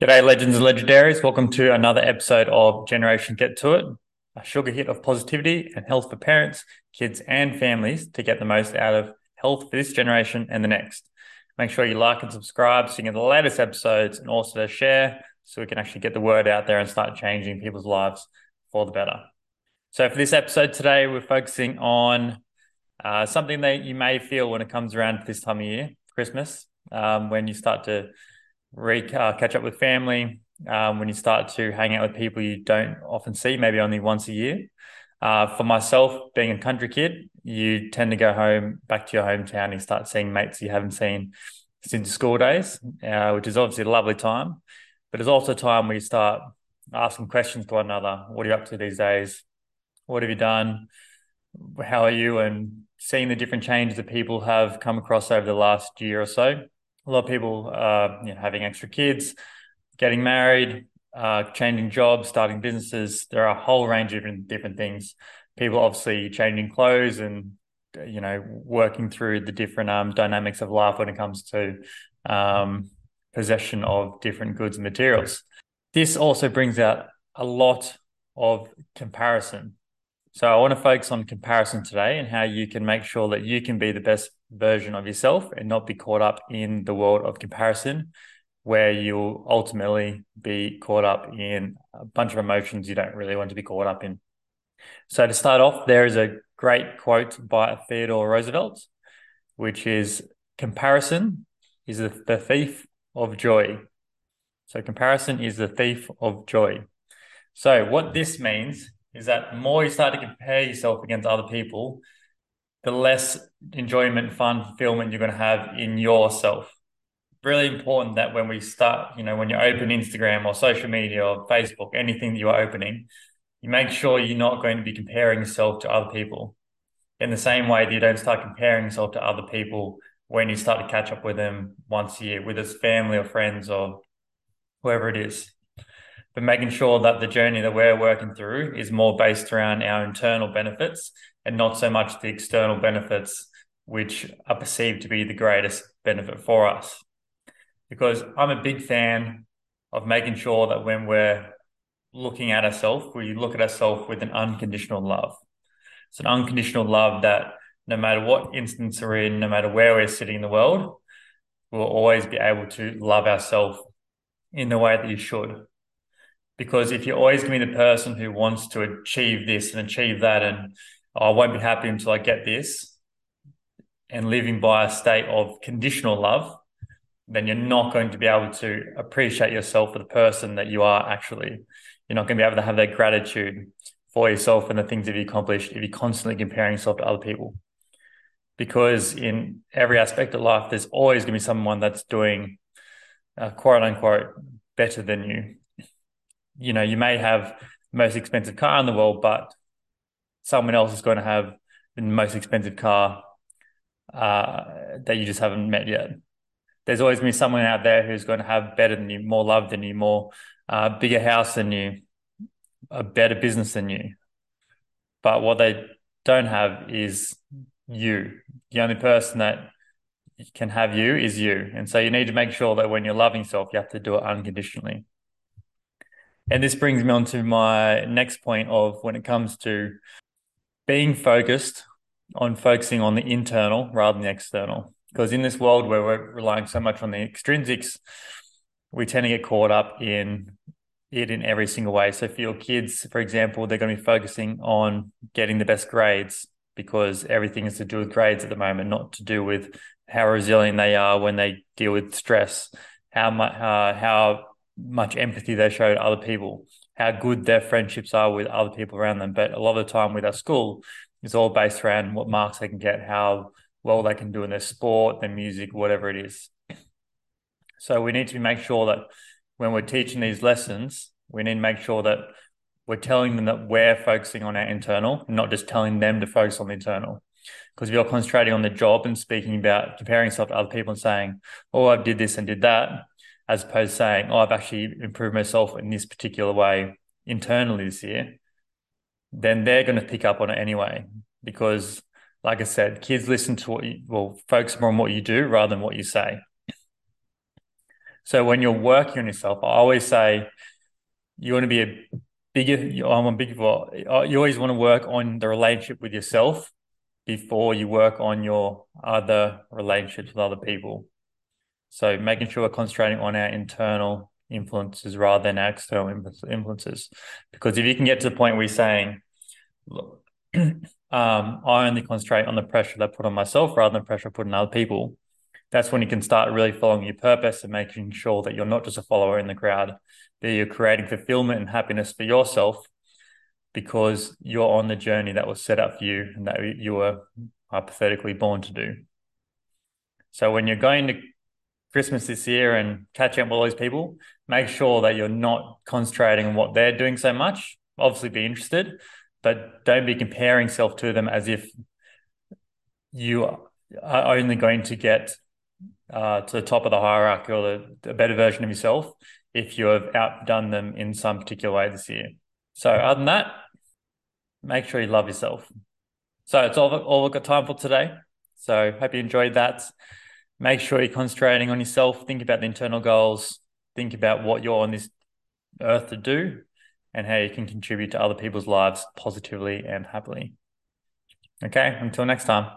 G'day, legends and legendaries. Welcome to another episode of Generation Get to It, a sugar hit of positivity and health for parents, kids, and families to get the most out of health for this generation and the next. Make sure you like and subscribe so you get the latest episodes and also to share so we can actually get the word out there and start changing people's lives for the better. So, for this episode today, we're focusing on uh, something that you may feel when it comes around this time of year, Christmas, um, when you start to re uh, catch up with family, um, when you start to hang out with people you don't often see, maybe only once a year. Uh, for myself, being a country kid, you tend to go home back to your hometown and start seeing mates you haven't seen since school days, uh, which is obviously a lovely time. But it's also a time where you start asking questions to one another. What are you up to these days? What have you done? How are you? And seeing the different changes that people have come across over the last year or so a lot of people uh, you know, having extra kids, getting married, uh, changing jobs, starting businesses. There are a whole range of different, different things. People obviously changing clothes and you know working through the different um, dynamics of life when it comes to um, possession of different goods and materials. This also brings out a lot of comparison. So I want to focus on comparison today and how you can make sure that you can be the best version of yourself and not be caught up in the world of comparison where you'll ultimately be caught up in a bunch of emotions you don't really want to be caught up in. So to start off, there is a great quote by Theodore Roosevelt, which is comparison is the thief of joy. So comparison is the thief of joy. So what this means is that more you start to compare yourself against other people, the less enjoyment, fun, fulfillment you're going to have in yourself. Really important that when we start, you know, when you open Instagram or social media or Facebook, anything that you are opening, you make sure you're not going to be comparing yourself to other people. In the same way that you don't start comparing yourself to other people when you start to catch up with them once a year, with his family or friends or whoever it is but making sure that the journey that we're working through is more based around our internal benefits and not so much the external benefits, which are perceived to be the greatest benefit for us. Because I'm a big fan of making sure that when we're looking at ourselves, we look at ourselves with an unconditional love. It's an unconditional love that no matter what instance we're in, no matter where we're sitting in the world, we'll always be able to love ourselves in the way that you should because if you're always going to be the person who wants to achieve this and achieve that, and oh, I won't be happy until I get this, and living by a state of conditional love, then you're not going to be able to appreciate yourself for the person that you are actually. You're not going to be able to have that gratitude for yourself and the things that you've accomplished if you're constantly comparing yourself to other people. Because in every aspect of life, there's always going to be someone that's doing uh, quote unquote better than you you know, you may have the most expensive car in the world, but someone else is going to have the most expensive car uh, that you just haven't met yet. There's always going to be someone out there who's going to have better than you, more love than you, more uh, bigger house than you, a better business than you. But what they don't have is you. The only person that can have you is you. And so you need to make sure that when you're loving yourself, you have to do it unconditionally. And this brings me on to my next point of when it comes to being focused on focusing on the internal rather than the external. Because in this world where we're relying so much on the extrinsics, we tend to get caught up in it in every single way. So for your kids, for example, they're going to be focusing on getting the best grades because everything is to do with grades at the moment, not to do with how resilient they are when they deal with stress, how much, uh, how much empathy they show to other people, how good their friendships are with other people around them. But a lot of the time with our school, it's all based around what marks they can get, how well they can do in their sport, their music, whatever it is. So we need to make sure that when we're teaching these lessons, we need to make sure that we're telling them that we're focusing on our internal, not just telling them to focus on the internal. Because if you're concentrating on the job and speaking about comparing yourself to other people and saying, oh, I did this and did that, as opposed to saying, oh, I've actually improved myself in this particular way internally this year, then they're going to pick up on it anyway. Because, like I said, kids listen to what you, well, focus more on what you do rather than what you say. So when you're working on yourself, I always say you want to be a bigger. I'm a big. Uh, you always want to work on the relationship with yourself before you work on your other relationships with other people. So making sure we're concentrating on our internal influences rather than external influences. Because if you can get to the point where you're saying, look, um, I only concentrate on the pressure that I put on myself rather than pressure I put on other people, that's when you can start really following your purpose and making sure that you're not just a follower in the crowd, that you're creating fulfillment and happiness for yourself because you're on the journey that was set up for you and that you were hypothetically born to do. So when you're going to Christmas this year and catching up with all these people, make sure that you're not concentrating on what they're doing so much. Obviously, be interested, but don't be comparing self to them as if you are only going to get uh, to the top of the hierarchy or the, the better version of yourself if you have outdone them in some particular way this year. So, other than that, make sure you love yourself. So, it's all, all we've got time for today. So, hope you enjoyed that. Make sure you're concentrating on yourself. Think about the internal goals. Think about what you're on this earth to do and how you can contribute to other people's lives positively and happily. Okay, until next time.